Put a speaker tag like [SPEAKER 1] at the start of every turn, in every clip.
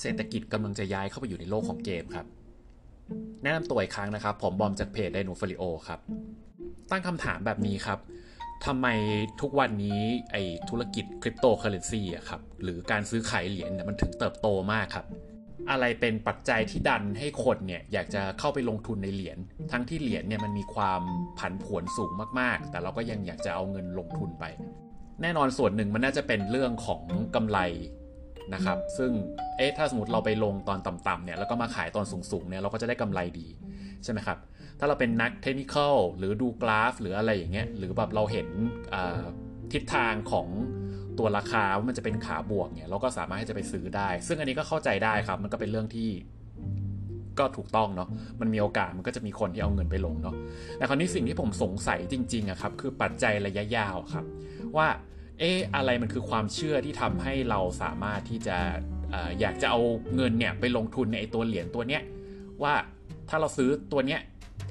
[SPEAKER 1] เศรษฐกิจกำลังจะย้ายเข้าไปอยู่ในโลกของเกมครับ แนะนำตัวอีกครั้งนะครับ ผมบอมจากเพจไดโนฟลิโอครับ ตั้งคำถามแบบนี้ครับทำไมทุกวันนี้ไอ้ธุรกิจคริปโตเคอเรนซีอะครับหรือการซื้อขายเหรียญเนี่ยมันถึงเติบโตมากครับ อะไรเป็นปัจจัยที่ดันให้คนเนี่ยอยากจะเข้าไปลงทุนในเหรียญทั้งที่เหรียญเนี่ยมันมีความผันผวนสูงมากๆ แต่เราก็ยังอยากจะเอาเงินลงทุนไป แน่นอนส่วนหนึ่งมันน่าจะเป็นเรื่องของกำไร นะครับ ซึ่งเอ๊ะถ้าสมมติเราไปลงตอนต่ำๆเนี่ยแล้วก็มาขายตอนสูงๆเนี่ยเราก็จะได้กำไรดีใช่ไหมครับ ถ้าเราเป็นนักเทคนิคหรือดูกราฟ หรืออะไรอย่างเงี้ยหรือแบบเราเห็นทิศทางของตัวราคาว่ามันจะเป็นขาบวกเนี่ยเราก็สามารถที่จะไปซื้อได้ ซึ่งอันนี้ก็เข้าใจได้ครับ มันก็เป็นเรื่องที่ก็ถูกต้องเนาะ มันมีโอกาสมันก็จะมีคนที่เอาเงินไปลงเนาะแต่คราวนี้สิ่งที่ผมสงสัยจริงๆอะครับ คือปัจจัยระยะยาวครับ ว่า เอ๊ะอะไรมันคือความเชื่อที่ทำให้เราสามารถที่จะอยากจะเอาเงินเนี่ยไปลงทุนในตัวเหรียญตัวเนี้ยว่าถ้าเราซื้อตัวเนี้ย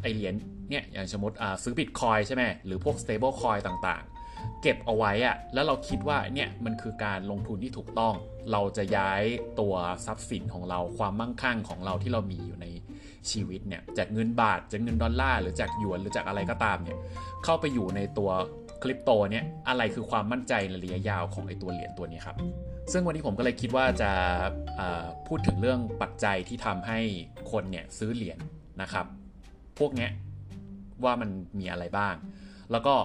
[SPEAKER 1] ไอเหรียญเนี่ยอย่างสมมติซื้อบิตคอยใช่ไหมหรือพวก stable coin ต่างๆ เก็บเอาไว้อะแล้วเราคิดว่าเนี่ยมันคือการลงทุนที่ถูกต้อง เราจะย้ายตัวทรัพย์สินของเราความมั่งคั่งของเราที่เรามีอยู่ในชีวิตเนี่ยจากเงินบาทจากเงินดอลลาร์หรือจากหยวนหรือจากอะไรก็ตามเนี่ยเข้าไปอยู่ในตัว คริปโตเนี่ยอะไรคือความมั่นใจระยะยาวของไอตัวเหรียญตัวนี้ครับ ซึ่งวันนี้ผมก็เลยคิดว่าจะพูดถึงเรื่องปัจจัยที่ทำให้คนเนี่ยซื้อเหรียญนะครับ พวกเนี้ยว่ามันมีอะไรบ้าง แล้วก็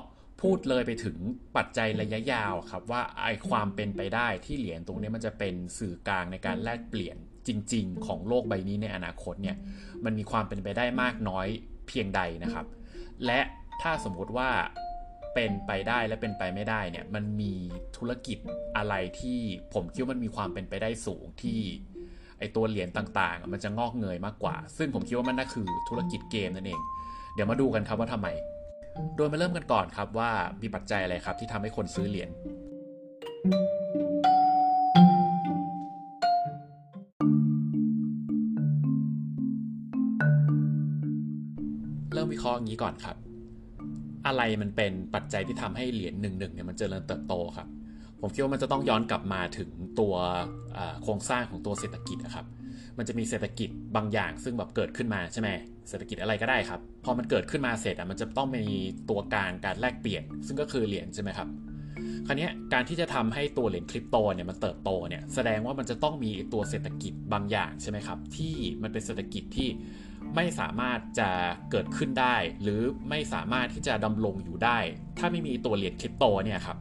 [SPEAKER 1] พูดเลยไปถึงปัจจัยระยะยาวครับว่าไอความเป็นไปได้ที่เหรียญตรงนี้มันจะเป็นสื่อกลางในการแลกเปลี่ยนจริง ๆ ของโลกใบนี้ในอนาคตเนี่ยมันมีความเป็นไปได้มากน้อยเพียงใดนะครับ และถ้าสมมติว่า เป็นไปได้และเป็นไปไม่ได้เนี่ยมันมีธุรกิจอะไรที่ผมคิดว่ามันมีความเป็นไปได้สูงที่ไอตัวเหรียญต่างๆ มันจะงอกเงยมากกว่า ซึ่งผมคิดว่ามันน่าคือธุรกิจเกมนั่นเอง เดี๋ยวมาดูกันครับว่าทำไม โดยมาเริ่มกันก่อนครับว่ามีปัจจัยอะไรครับที่ทำให้คนซื้อเหรียญเริ่มวิเคราะห์อย่างนี้ก่อนครับ อะไรมันเป็นปัจจัยที่ทำให้เหรียญหนึ่งหนึ่งเนี่ยมันเจริญเติบโตครับ ผมคิดว่ามันจะต้องย้อนกลับมาถึงตัวโครงสร้างของตัวเศรษฐกิจนะครับ มันจะมีเศรษฐกิจบางอย่าง ซึ่งแบบเกิดขึ้นมาใช่ไหมเศรษฐกิจอะไรก็ได้ครับ พอมันเกิดขึ้นมาเสร็จอะมันจะต้องมีตัวกลางการแลกเปลี่ยน ซึ่งก็คือเหรียญใช่ไหมครับคราวนี้การที่จะทำให้ตัวเหรียญคริปโตเนี่ยมันเติบโตเนี่ยแสดงว่ามันจะต้องมีตัวเศรษฐกิจบางอย่างใช่ไหมครับที่มันเป็นเศรษฐกิจที่ ไม่สามารถจะเกิดขึ้นได้ หรือไม่สามารถที่จะดำรงอยู่ได้ ถ้าไม่มีตัวเหรียญคริปโตเนี่ยครับ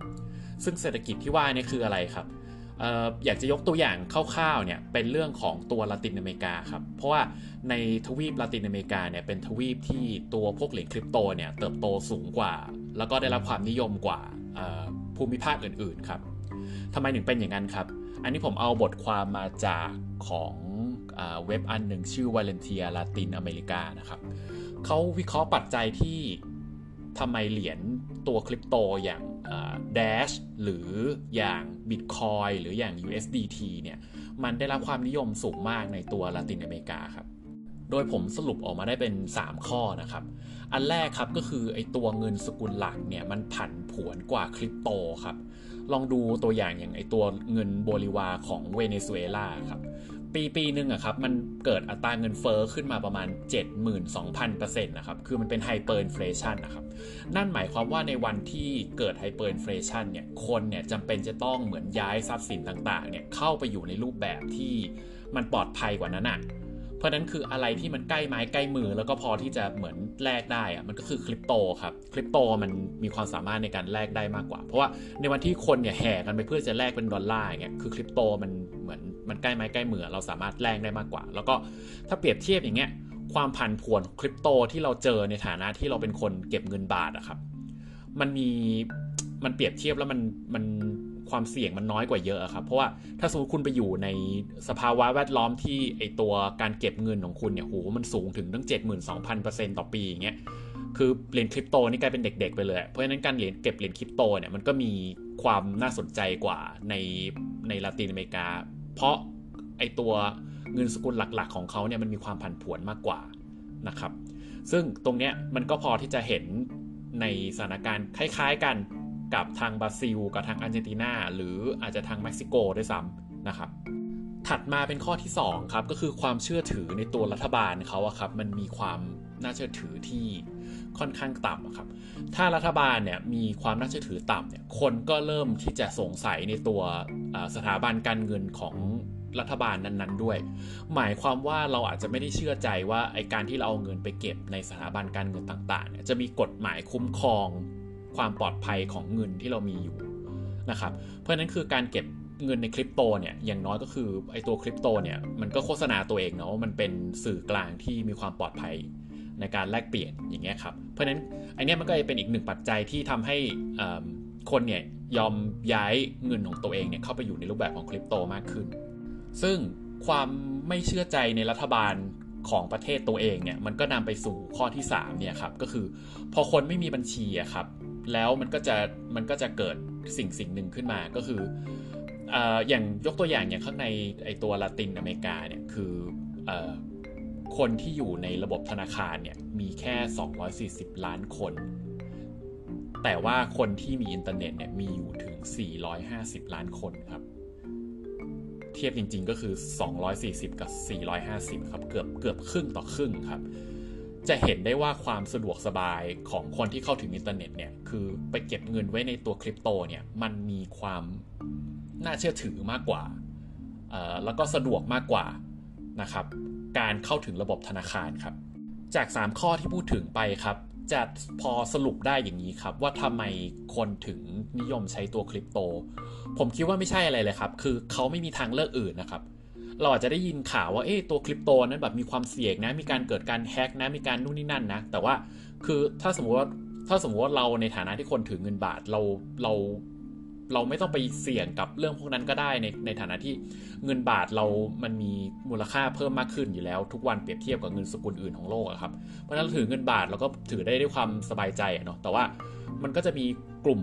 [SPEAKER 1] ซึ่งเศรษฐกิจที่ว่านี่คืออะไรครับอออยากจะยกตัวอย่างคร่าวๆเนี่ยเป็นเรื่องของตัวละตินอเมริกาครับเพราะว่าในทวีปละตินอเมริกาเนี่ยเป็นทวีปที่ตัวพวกเหรียญคริปโตเนี่ยเติบโตสูงกว่า แล้วก็ได้รับความนิยมกว่าภูมิภาคอื่นๆครับทำไมถึงเป็นอย่างนั้นครับ อันนี้ผมเอาบทความมาจากของ เว็บอันหนึ่งชื่อ Valentia Latin America นะครับเขาวิเคราะห์ปัจจัยที่ทำไมเหรียญตัวคริปโตอย่าง Dash หรืออย่าง Bitcoin หรืออย่าง USDT เนี่ย มันได้รับความนิยมสูงมากในตัวลาตินอเมริกาครับ โดยผมสรุปออกมาได้เป็น 3 ข้อนะครับ อันแรกครับก็คือไอตัวเงินสกุลหลักเนี่ย มันผันผวนกว่าคริปโตครับ ลองดูตัวอย่างอย่างไอตัวเงินโบลิวาร์ของเวเนซุเอลาครับ ปีปีหนึ่งอะครับมันเกิดอัตราเงินเฟ้อขึ้นมาประมาณ 72,000%นะครับคือมันเป็น hyperinflation นะครับนั่นหมายความว่าในวันที่เกิด hyperinflation เนี่ยคนเนี่ยจำเป็นจะต้องเหมือนย้ายทรัพย์สินต่างๆเนี่ยเข้าไปอยู่ในรูปแบบที่มันปลอดภัยกว่านั้นอะเพราะนั้นคืออะไรที่มันใกล้ไม้ใกล้มือแล้วก็พอที่จะเหมือนแลกได้อะมันก็คือคริปโตครับคริปโตมันมีความสามารถในการแลกได้มากกว่า เพราะว่าในวันที่คนเนี่ยแห่กันไปเพื่อจะแลกเป็นดอลลาร์เงี้ยคือคริปโตมันเหมือน มันใกล้ไม้ใกล้มือเราสามารถแลกได้มากกว่า แล้วก็ถ้าเปรียบเทียบอย่างเงี้ยความผันผวนคริปโตที่เราเจอในฐานะที่เราเป็นคนเก็บเงินบาทอะครับ มันมีมันเปรียบเทียบแล้วมันมันความเสี่ยงมันน้อยกว่าเยอะครับ เพราะว่าถ้าสมมติคุณไปอยู่ในสภาวะแวดล้อมที่ไอตัวการเก็บเงินของคุณเนี่ยโหมันสูงถึงตั้ง 72,000%ต่อปีอย่างเงี้ยคือเหรียญคริปโตนี่กลายเป็นเด็ก ๆ ไปเลย เพราะฉะนั้นการเหรียญเก็บเหรียญคริปโตเนี่ยมันก็มีความน่าสนใจกว่าในในลาตินอเมริกา เพราะไอตัวเงินสกุลหลักๆ ของเขาเนี่ยมันมีความผันผวนมากกว่านะครับ ซึ่งตรงเนี้ยมันก็พอที่จะเห็นในสถานการณ์คล้ายๆกันกับทางบราซิล กับทางอาร์เจนตินาหรืออาจจะทางเม็กซิโกด้วยซ้ำนะครับ ถัดมาเป็นข้อที่2ครับก็คือความเชื่อถือในตัวรัฐบาลเขาอะครับมันมีความน่าเชื่อถือที่ ค่อนข้างต่ำครับ ถ้ารัฐบาลเนี่ยมีความน่าเชื่อถือต่ำเนี่ยคนก็เริ่มที่จะสงสัยในตัวสถาบันการเงินของรัฐบาลนั้นๆด้วย หมายความว่าเราอาจจะไม่ได้เชื่อใจว่าไอการที่เราเอาเงินไปเก็บในสถาบันการเงินต่างๆเนี่ยจะมีกฎหมายคุ้มครองความปลอดภัยของเงินที่เรามีอยู่นะครับ เพราะนั้นคือการเก็บเงินในคริปโตเนี่ยอย่างน้อยก็คือไอตัวคริปโตเนี่ยมันก็โฆษณาตัวเองเนาะว่ามันเป็นสื่อกลางที่มีความปลอดภัย ในการแลกเปลี่ยนอย่างเงี้ยครับเพราะฉะนั้นอันนี้มันก็จะเป็นอีกหนึ่งปัจจัยที่ทำให้คนเนี่ยยอมย้ายเงินของตัวเองเนี่ยเข้าไปอยู่ในรูปแบบของคริปโตมากขึ้น ซึ่งความไม่เชื่อใจในรัฐบาลของประเทศตัวเองเนี่ยมันก็นำไปสู่ข้อที่3เนี่ยครับก็คือพอคนไม่มีบัญชีอะครับแล้วมันก็จะมันก็จะเกิดสิ่งสิ่งหนึ่งขึ้นมาก็คือออย่างยกตัวอย่างอย่างข้างในไอตัวละตินอเมริกาเนี่ยคืออ คนที่อยู่ในระบบธนาคารเนี่ยมีแค่ 240 ล้านคน แต่ว่าคนที่มีอินเทอร์เน็ตเนี่ยมีอยู่ถึง 450 ล้านคนครับ เทียบจริงๆก็คือ 240 กับ 450 ครับเกือบเกือบครึ่งต่อครึ่งครับ จะเห็นได้ว่าความสะดวกสบายของคนที่เข้าถึงอินเทอร์เน็ตเนี่ยคือไปเก็บเงินไว้ในตัวคริปโตเนี่ยมันมีความน่าเชื่อถือมากกว่าแล้วก็สะดวกมากกว่านะครับ การเข้าถึงระบบธนาคารครับ จาก 3 ข้อที่พูดถึงไปครับ จะพอสรุปได้อย่างนี้ครับ ว่าทำไมคนถึงนิยมใช้ตัวคริปโต ผมคิดว่าไม่ใช่อะไรเลยครับ คือเขาไม่มีทางเลือกอื่นนะครับเราอาจจะได้ยินข่าวว่าเอ๊ตัวคริปโตนั้นแบบมีความเสี่ยงนะ มีการเกิดการแฮกนะ มีการนู่นนี่นั่นนะ แต่ว่าคือถ้าสมมติว่าถ้าสมมติว่าเราในฐานะที่คนถือเงินบาทเราเรา เราไม่ต้องไปเสี่ยงกับเรื่องพวกนั้นก็ได้ในในฐานะที่เงินบาทเรามันมีมูลค่าเพิ่มมากขึ้นอยู่แล้ว ทุกวันเปรียบเทียบกับเงินสกุลอื่นของโลกครับเพราะฉะนั้นถือเงินบาทเราก็ถือได้ด้วยความสบายใจเนาะแต่ว่ามันก็จะมีกลุ่ม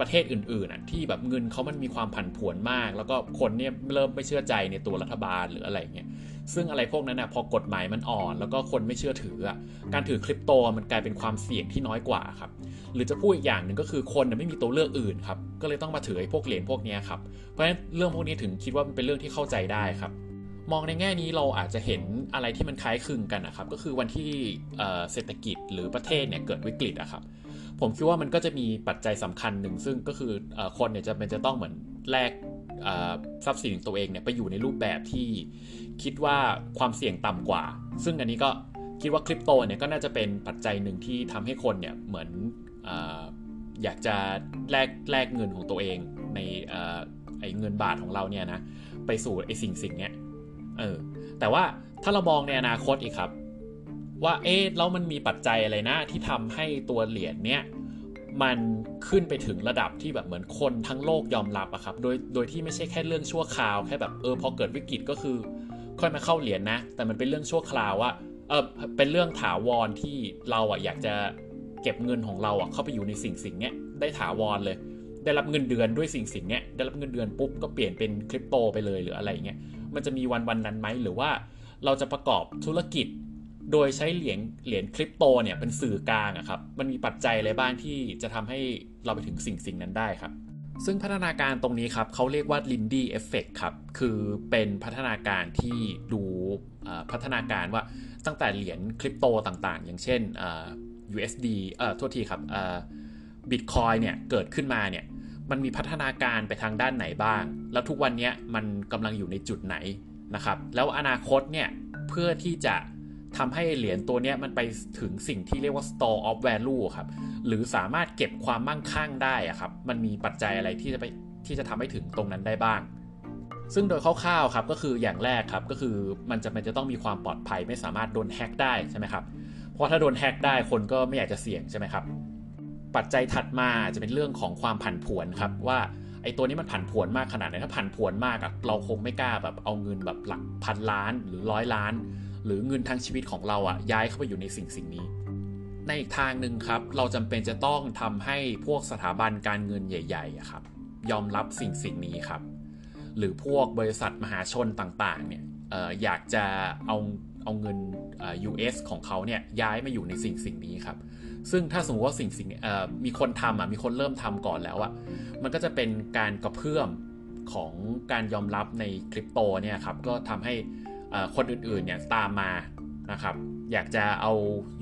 [SPEAKER 1] ประเทศอื่นๆที่แบบเงินเขามันมีความผันผวนมาก แล้วก็คนเนี่ยเริ่มไม่เชื่อใจในตัวรัฐบาลหรืออะไรเงี้ย ซึ่งอะไรพวกนั้นนะพอกฎหมายมันอ่อน แล้วก็คนไม่เชื่อถือการถือคริปโตมันกลายเป็นความเสี่ยงที่น้อยกว่าครับหรือจะพูดอีกอย่างหนึ่งก็คือคนไม่มีตัวเลือกอื่นครับก็เลยต้องมาถือไอ้พวกเหรียญพวกนี้ครับเพราะฉะนั้นเรื่องพวกนี้ถึงคิดว่ามันเป็นเรื่องที่เข้าใจได้ครับมองในแง่นี้เราอาจจะเห็นอะไรที่มันคล้ายคลึงกันนะครับ ก็คือวันที่เศรษฐกิจหรือประเทศเนี่ยเกิดวิกฤตอะครับ ผมคิดว่ามันก็จะมีปัจจัยสำคัญหนึ่งซึ่งก็คือคนเนี่ยจะเป็นจะต้องเหมือนแลก ทรัพย์สินของตัวเองเนี่ยไปอยู่ในรูปแบบที่คิดว่าความเสี่ยงต่ำกว่า ซึ่งอันนี้ก็คิดว่าคริปโตเนี่ยก็น่าจะเป็นปัจจัยหนึ่งที่ทำให้คนเนี่ยเหมือนออยากจะแลกแลกเงินของตัวเองในไอ้เงินบาทของเราเนี่ยนะไปสู่ไอ้สิ่งสิ่งเนี้ยเออแต่ว่าถ้าเรามองในอนาคตอีกครับ ว่าเอ๊ะแล้วมันมีปัจจัยอะไรนะที่ทำให้ตัวเหรียญเนี้ย มันขึ้นไปถึงระดับที่แบบเหมือนคนทั้งโลกยอมรับอะครับ โดยโดยที่ไม่ใช่แค่เรื่องชั่วคราวแค่แบบเออพอเกิดวิกฤตก็คือ ค่อยมาเข้าเหรียญนะแต่มันเป็นเรื่องชั่วคราวว่าเออเป็นเรื่องถาวรที่เราอะอยากจะเก็บเงินของเราอะเข้าไปอยู่ในสิ่งสิ่งนี้ได้ถาวรเลย ได้รับเงินเดือนด้วยสิ่งสิ่งนี้ได้รับเงินเดือนปุ๊บก็เปลี่ยนเป็นคริปโตไปเลยหรืออะไรเงี้ยมันจะมีวันวันนั้นไหมหรือว่าเราจะประกอบธุรกิจ โดยใช้เหรียญเหรียญคริปโตเนี่ยเป็นสื่อกลางอะครับ มันมีปัจจัยอะไรบ้างที่จะทำให้เราไปถึงสิ่งสิ่งนั้นได้ครับ ซึ่งพัฒนาการตรงนี้ครับเขาเรียกว่า Lindy Effect ครับ คือเป็นพัฒนาการที่ดูพัฒนาการว่าตั้งแต่เหรียญคริปโตต่างๆ อย่างเช่น USD เอ่อโทษทีครับบิตคอยเนี่ยเกิดขึ้นมาเนี่ยมันมีพัฒนาการไปทางด้านไหนบ้าง แล้วทุกวันนี้มันกำลังอยู่ในจุดไหนนะครับ แล้วอนาคตเนี่ยเพื่อที่จะ ทำให้เหรียญตัวนี้มันไปถึงสิ่งที่เรียกว่า store of value ครับ หรือสามารถเก็บความมั่งคั่งได้อะครับ มันมีปัจจัยอะไรที่จะไปที่จะทำให้ถึงตรงนั้นได้บ้าง ซึ่งโดยคร่าวๆครับก็คืออย่างแรกครับก็คือมันจะมันจะต้องมีความปลอดภัยไม่สามารถโดนแฮกได้ใช่ไหมครับเพราะถ้าโดนแฮกได้คนก็ไม่อยากจะเสี่ยงใช่ไหมครับปัจจัยถัดมาจะเป็นเรื่องของความผันผวนครับว่าไอ้ตัวนี้มันผันผวนมากขนาดไหนถ้าผันผวนมากอะเราคงไม่กล้าแบบเอาเงินแบบหลักพันล้านหรือร้อยล้าน หรือเงินทั้งชีวิตของเราอะย้ายเข้าไปอยู่ในสิ่งสิ่งนี้ ในอีกทางหนึ่งครับ เราจำเป็นจะต้องทำให้พวกสถาบันการเงินใหญ่ๆครับ ยอมรับสิ่งสิ่งนี้ครับ หรือพวกบริษัทมหาชนต่างๆเนี่ยอออยากจะเอาเอาเงิน US ของเขาเนี่ยย้ายมาอยู่ในสิ่งสิ่งนี้ครับ ซึ่งถ้าสมมติว่าสิ่งสิ่งมีคนทำอะมีคนเริ่มทำก่อนแล้วอะมันก็จะเป็นการกระเพื่อมของการยอมรับในคริปโตเนี่ยครับก็ทำให้ คนอื่นๆเนี่ยตามมานะครับอยากจะเอา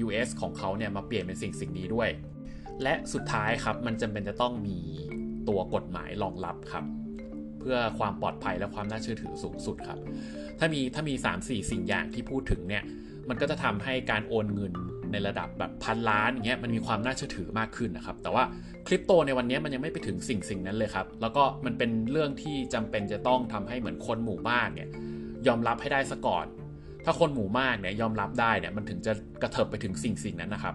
[SPEAKER 1] US ของเขาเนี่ยมาเปลี่ยนเป็นสิ่งสิ่งนี้ด้วย และสุดท้ายครับมันจำเป็นจะต้องมีตัวกฎหมายรองรับครับ เพื่อความปลอดภัยและความน่าเชื่อถือสูงสุดครับ ถ้ามีถ้ามี 3-4 สิ่งอย่างที่พูดถึงเนี่ยมันก็จะทำให้การโอนเงินในระดับแบบพันล้านอย่างเงี้ยมันมีความน่าเชื่อถือมากขึ้นนะครับ แต่ว่าคริปโตในวันนี้มันยังไม่ไปถึงสิ่งสิ่งนั้นเลยครับ แล้วก็มันเป็นเรื่องที่จำเป็นจะต้องทำให้เหมือนคนหมู่มากเนี่ย ยอมรับให้ได้ซะก่อน ถ้าคนหมู่มากเนี่ยยอมรับได้เนี่ยมันถึงจะกระเถิบไปถึงสิ่งสิ่งนั้นนะครับ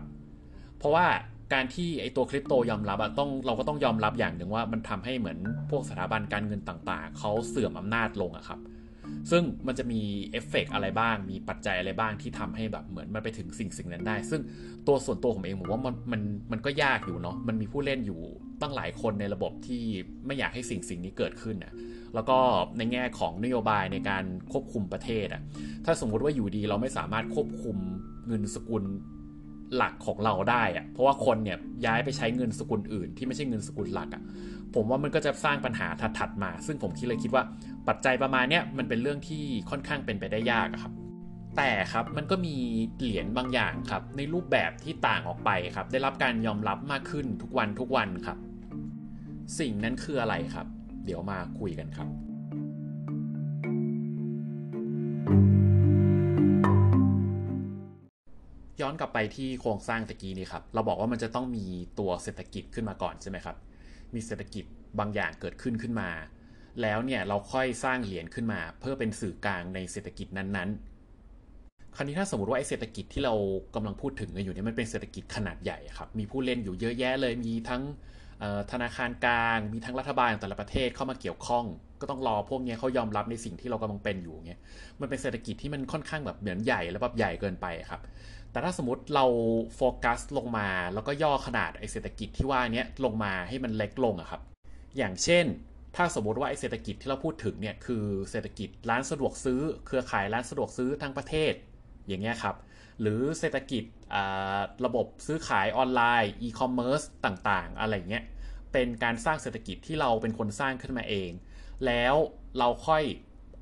[SPEAKER 1] เพราะว่าการที่ไอตัวคริปโตยอมรับอะต้องเราก็ต้องยอมรับอย่างหนึ่งว่ามันทำให้เหมือนพวกสถาบันการเงินต่างๆเขาเสื่อมอำนาจลงอะครับ ซึ่งมันจะมีเอฟเฟกอะไรบ้าง มีปัจจัยอะไรบ้างที่ทำให้แบบเหมือนมันไปถึงสิ่งสิ่งนั้นได้ ซึ่งตัวส่วนตัวผมเองผมว่ามันมันมันก็ยากอยู่เนาะ มันมีผู้เล่นอยู่ตั้งหลายคนในระบบที่ไม่อยากให้สิ่งสิ่งนี้เกิดขึ้นนะแล้วก็ในแง่ของนโยบายในการควบคุมประเทศอะถ้าสมมุติว่าอยู่ดีเราไม่สามารถควบคุมเงินสกุลหลักของเราได้อะเพราะว่าคนเนี่ยย้ายไปใช้เงินสกุลอื่น ที่ไม่ใช่เงินสกุลหลักอะผมว่ามันก็จะสร้างปัญหาถัดๆมา ซึ่งผมคิดเลยคิดว่า ปัจจัยประมาณนี้มันเป็นเรื่องที่ค่อนข้างเป็นไปได้ยากครับ แต่ครับมันก็มีเหรียญบางอย่างครับ ในรูปแบบที่ต่างออกไปครับ ได้รับการยอมรับมากขึ้นทุกวันทุกวันครับ สิ่งนั้นคืออะไรครับ เดี๋ยวมาคุยกันครับย้อนกลับไปที่โครงสร้างตะกี้นี้ครับ เราบอกว่ามันจะต้องมีตัวเศรษฐกิจขึ้นมาก่อนใช่ไหมครับ มีเศรษฐกิจบางอย่างเกิดขึ้นขึ้นมา แล้วเนี่ยเราค่อยสร้างเหรียญขึ้นมา เพื่อเป็นสื่อกลางในเศรษฐกิจนั้นๆ คราวนี้ถ้าสมมติว่าไอ้เศรษฐกิจที่เรากำลังพูดถึงกันอยู่เนี่ยมันเป็นเศรษฐกิจขนาดใหญ่ครับมีผู้เล่นอยู่เยอะแยะเลยมีทั้งธนาคารกลาง มีทั้งรัฐบาลแต่ละประเทศเข้ามาเกี่ยวข้อง ก็ต้องรอพวกนี้เขายอมรับในสิ่งที่เรากำลังเป็นอยู่เงี้ยมันเป็นเศรษฐกิจที่มันค่อนข้างแบบเหมือนใหญ่แล้วแบบใหญ่เกินไปครับ แต่ถ้าสมมติเราโฟกัสลงมาแล้วก็ย่อขนาดไอ้เศรษฐกิจที่ว่านี้ลงมาให้มันเล็กลงอะครับ อย่างเช่น ถ้าสมมติว่าไอเศรษฐกิจที่เราพูดถึงเนี่ยคือเศรษฐกิจร้านสะดวกซื้อ เครือข่ายร้านสะดวกซื้อทั้งประเทศอย่างเงี้ยครับ หรือเศรษฐกิจระบบซื้อขายออนไลน์อีคอมเมิร์ซต่างๆ อะไรเงี้ยเป็นการสร้างเศรษฐกิจที่เราเป็นคนสร้างขึ้นมาเอง แล้วเราค่อย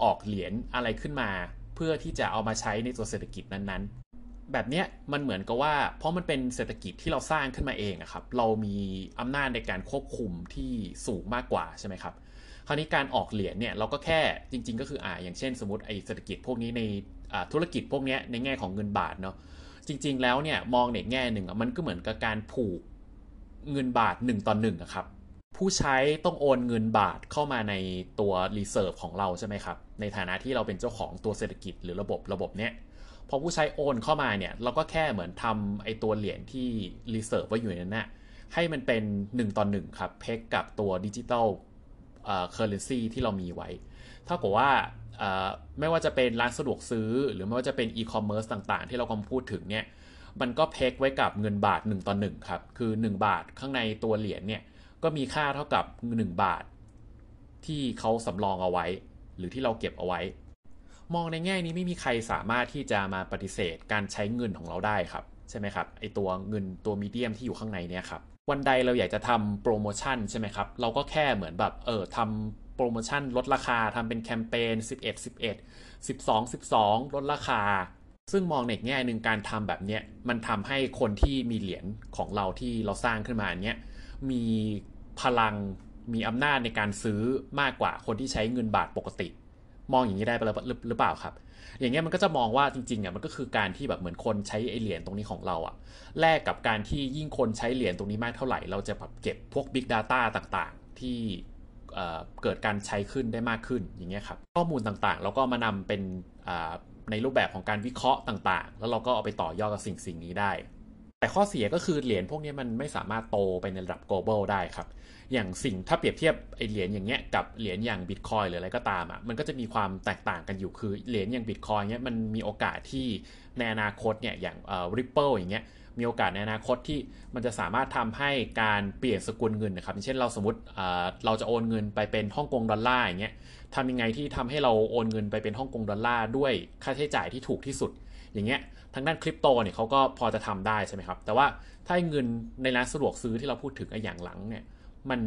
[SPEAKER 1] ออกเหรียญอะไรขึ้นมา เพื่อที่จะเอามาใช้ในตัวเศรษฐกิจนั้น แบบเนี้ยมันเหมือนกับว่า เพราะมันเป็นเศรษฐกิจที่เราสร้างขึ้นมาเองอะครับ เรามีอำนาจในการควบคุมที่สูงมากกว่าใช่ไหมครับ คราวนี้การออกเหรียญเนี่ยเราก็แค่จริง ๆ ก็คืออ่าอย่างเช่น สมมติไอเศรษฐกิจพวกนี้ในธุรกิจพวกนี้ในแง่ของเงินบาทเนาะจริง ๆ แล้วเนี่ยมองในแง่หนึ่งมันก็เหมือนกับการผูกเงินบาท1ต่อหนึ่งครับผู้ใช้ต้องโอนเงินบาทเข้ามาในตัว reserve ของเราใช่ไหมครับในฐานะที่เราเป็นเจ้าของตัวเศรษฐกิจหรือระบบระบบเนี้ย พอผู้ใช้โอนเข้ามาเนี่ย เราก็แค่เหมือนทำไอตัวเหรียญที่ reserve ไว้อยู่ในนั้นนะให้มันเป็น 1 ต่อ 1 ครับ peg กับตัวดิจิตอลเอ่อ currency ที่เรามีไว้เท่ากับว่าไม่ว่าจะเป็นร้านสะดวกซื้อ หรือไม่ว่าจะเป็นอีคอมเมิร์ซต่างๆ ที่เรากำลังพูดถึงเนี่ยมันก็ peg ไว้กับเงินบาท 1 ต่อ 1 ครับ คือ 1 บาทข้างในตัวเหรียญเนี่ยก็มีค่าเท่ากับ 1 บาท ที่เขาสำรองเอาไว้ หรือที่เราเก็บเอาไว้ มองในแง่นี้ไม่มีใครสามารถที่จะมาปฏิเสธการใช้เงินของเราได้ครับใช่ไหมครับไอตัวเงินตัวมีเดียมที่อยู่ข้างในเนี่ยครับวันใดเราอยากจะทำโปรโมชั่นใช่ไหมครับเราก็แค่เหมือนแบบเออทำโปรโมชั่นลดราคาทำเป็นแคมเปญ11 11 12 12 ลดราคา ซึ่งมองในแง่หนึ่งการทำแบบเนี้ยมันทำให้คนที่มีเหรียญของเราที่เราสร้างขึ้นมาเนี้ยมีพลังมีอำนาจในการซื้อมากกว่าคนที่ใช้เงินบาทปกติ มองอย่างนี้ได้หรือเปล่าครับ อย่างเงี้ยมันก็จะมองว่าจริงๆอะมันก็คือการที่แบบเหมือนคนใช้ไอเหรียญตรงนี้ของเราอะแลกกับการที่ยิ่งคนใช้เหรียญตรงนี้มากเท่าไหร่ เราจะแบบเก็บพวก Big Data ต่างๆ ที่เกิดการใช้ขึ้นได้มากขึ้นอย่างเงี้ยครับข้อมูลต่างๆเราก็มานำเป็นในรูปแบบของการวิเคราะห์ต่างๆ แล้วเราก็เอาไปต่อยอดกับสิ่งสิ่งนี้ได้ แต่ข้อเสียก็คือเหรียญพวกนี้มันไม่สามารถโตไปในระดับ global ได้ครับ อย่างสิ่งถ้าเปรียบเทียบไอเหรียญอย่างเงี้ยกับเหรียญอย่างบิตคอยน์หรืออะไรก็ตามอะมันก็จะมีความแตกต่างกันอยู่คือเหรียญอย่างบิตคอยน์เงี้ยมันมีโอกาสที่ในอนาคตเนี่ยอย่างเอ่อ Ripple อย่างเงี้ยมีโอกาสในอนาคตที่มันจะสามารถทำให้การเปลี่ยนสกุลเงินนะครับเช่นเราสมมติเราจะโอนเงินไปเป็นฮ่องกงดอลลาร์อย่างเงี้ยทำยังไงที่ทำให้เราโอนเงินไปเป็นฮ่องกงดอลลาร์ด้วยค่าใช้จ่ายที่ถูกที่สุด อย่างเงี้ยทางด้านคริปโตเนี่ยเขาก็พอจะทำได้ใช่ไหมครับ แต่ว่าถ้าเงินในร้านสะดวกซื้อที่เราพูดถึงอย่างหลังเนี่ย มัน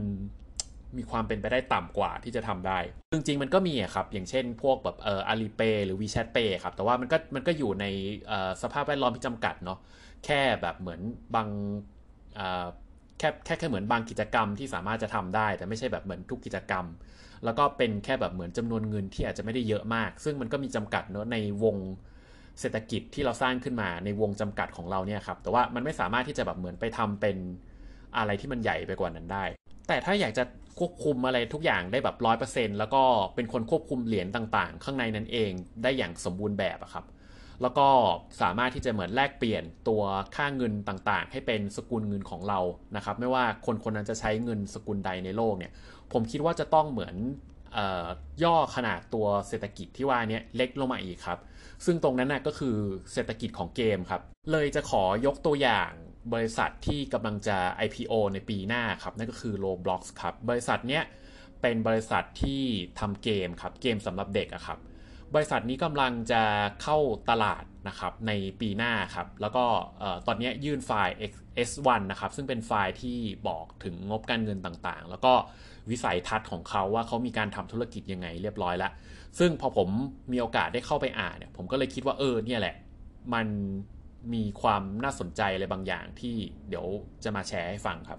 [SPEAKER 1] มีความเป็นไปได้ต่ำกว่าที่จะทำได้ จริงๆ มันก็มีครับ อย่างเช่นพวกแบบเอ่ออาลีเปหรือ WeChat Pay ครับ แต่ว่ามันก็มันก็อยู่ในสภาพแวดล้อมที่จำกัดเนาะ แค่แบบเหมือนบางแค่แค่แค่เหมือนบางกิจกรรมที่สามารถจะทำได้ แต่ไม่ใช่แบบเหมือนทุกกิจกรรม แล้วก็เป็นแค่แบบเหมือนจำนวนเงินที่อาจจะไม่ได้เยอะมาก ซึ่งมันก็มีจำกัดเนาะในวงเศรษฐกิจที่เราสร้างขึ้นมาในวงจำกัดของเราเนี่ยครับ แต่ว่ามันไม่สามารถที่จะแบบเหมือนไปทำเป็นอะไรที่มันใหญ่ไปกว่านั้นได้ แต่ถ้าอยากจะควบคุมอะไรทุกอย่างได้แบบร้อยเปอร์เซ็นแล้วก็เป็นคนควบคุมเหรียญต่างๆ ข้างในนั้นเองได้อย่างสมบูรณ์แบบอะครับ แล้วก็สามารถที่จะเหมือนแลกเปลี่ยนตัวค่าเงินต่างๆ ให้เป็นสกุลเงินของเรานะครับ ไม่ว่าคนคนนั้นจะใช้เงินสกุลใดในโลกเนี่ย ผมคิดว่าจะต้องเหมือนย่อขนาดตัวเศรษฐกิจที่ว่านี้เล็กลงมาอีกครับ ซึ่งตรงนั้นนะก็คือเศรษฐกิจของเกมครับ เลยจะขอยกตัวอย่าง บริษัทที่กำลังจะ IPO ในปีหน้าครับ นั่นก็คือ Roblox ครับ บริษัทเนี้ยเป็นบริษัทที่ทำเกมครับ เกมสำหรับเด็กอะครับ บริษัทนี้กำลังจะเข้าตลาดนะครับในปีหน้าครับ แล้วก็ตอนนี้ยื่นไฟล์ S1 นะครับ ซึ่งเป็นไฟล์ที่บอกถึงงบการเงินต่างๆ แล้วก็วิสัยทัศน์ของเขาว่าเขามีการทำธุรกิจยังไงเรียบร้อยแล้ว ซึ่งพอผมมีโอกาสได้เข้าไปอ่านเนี่ย ผมก็เลยคิดว่าเออเนี่ยแหละ มัน มีความน่าสนใจอะไรบางอย่างที่เดี๋ยวจะมาแชร์ให้ฟังครับ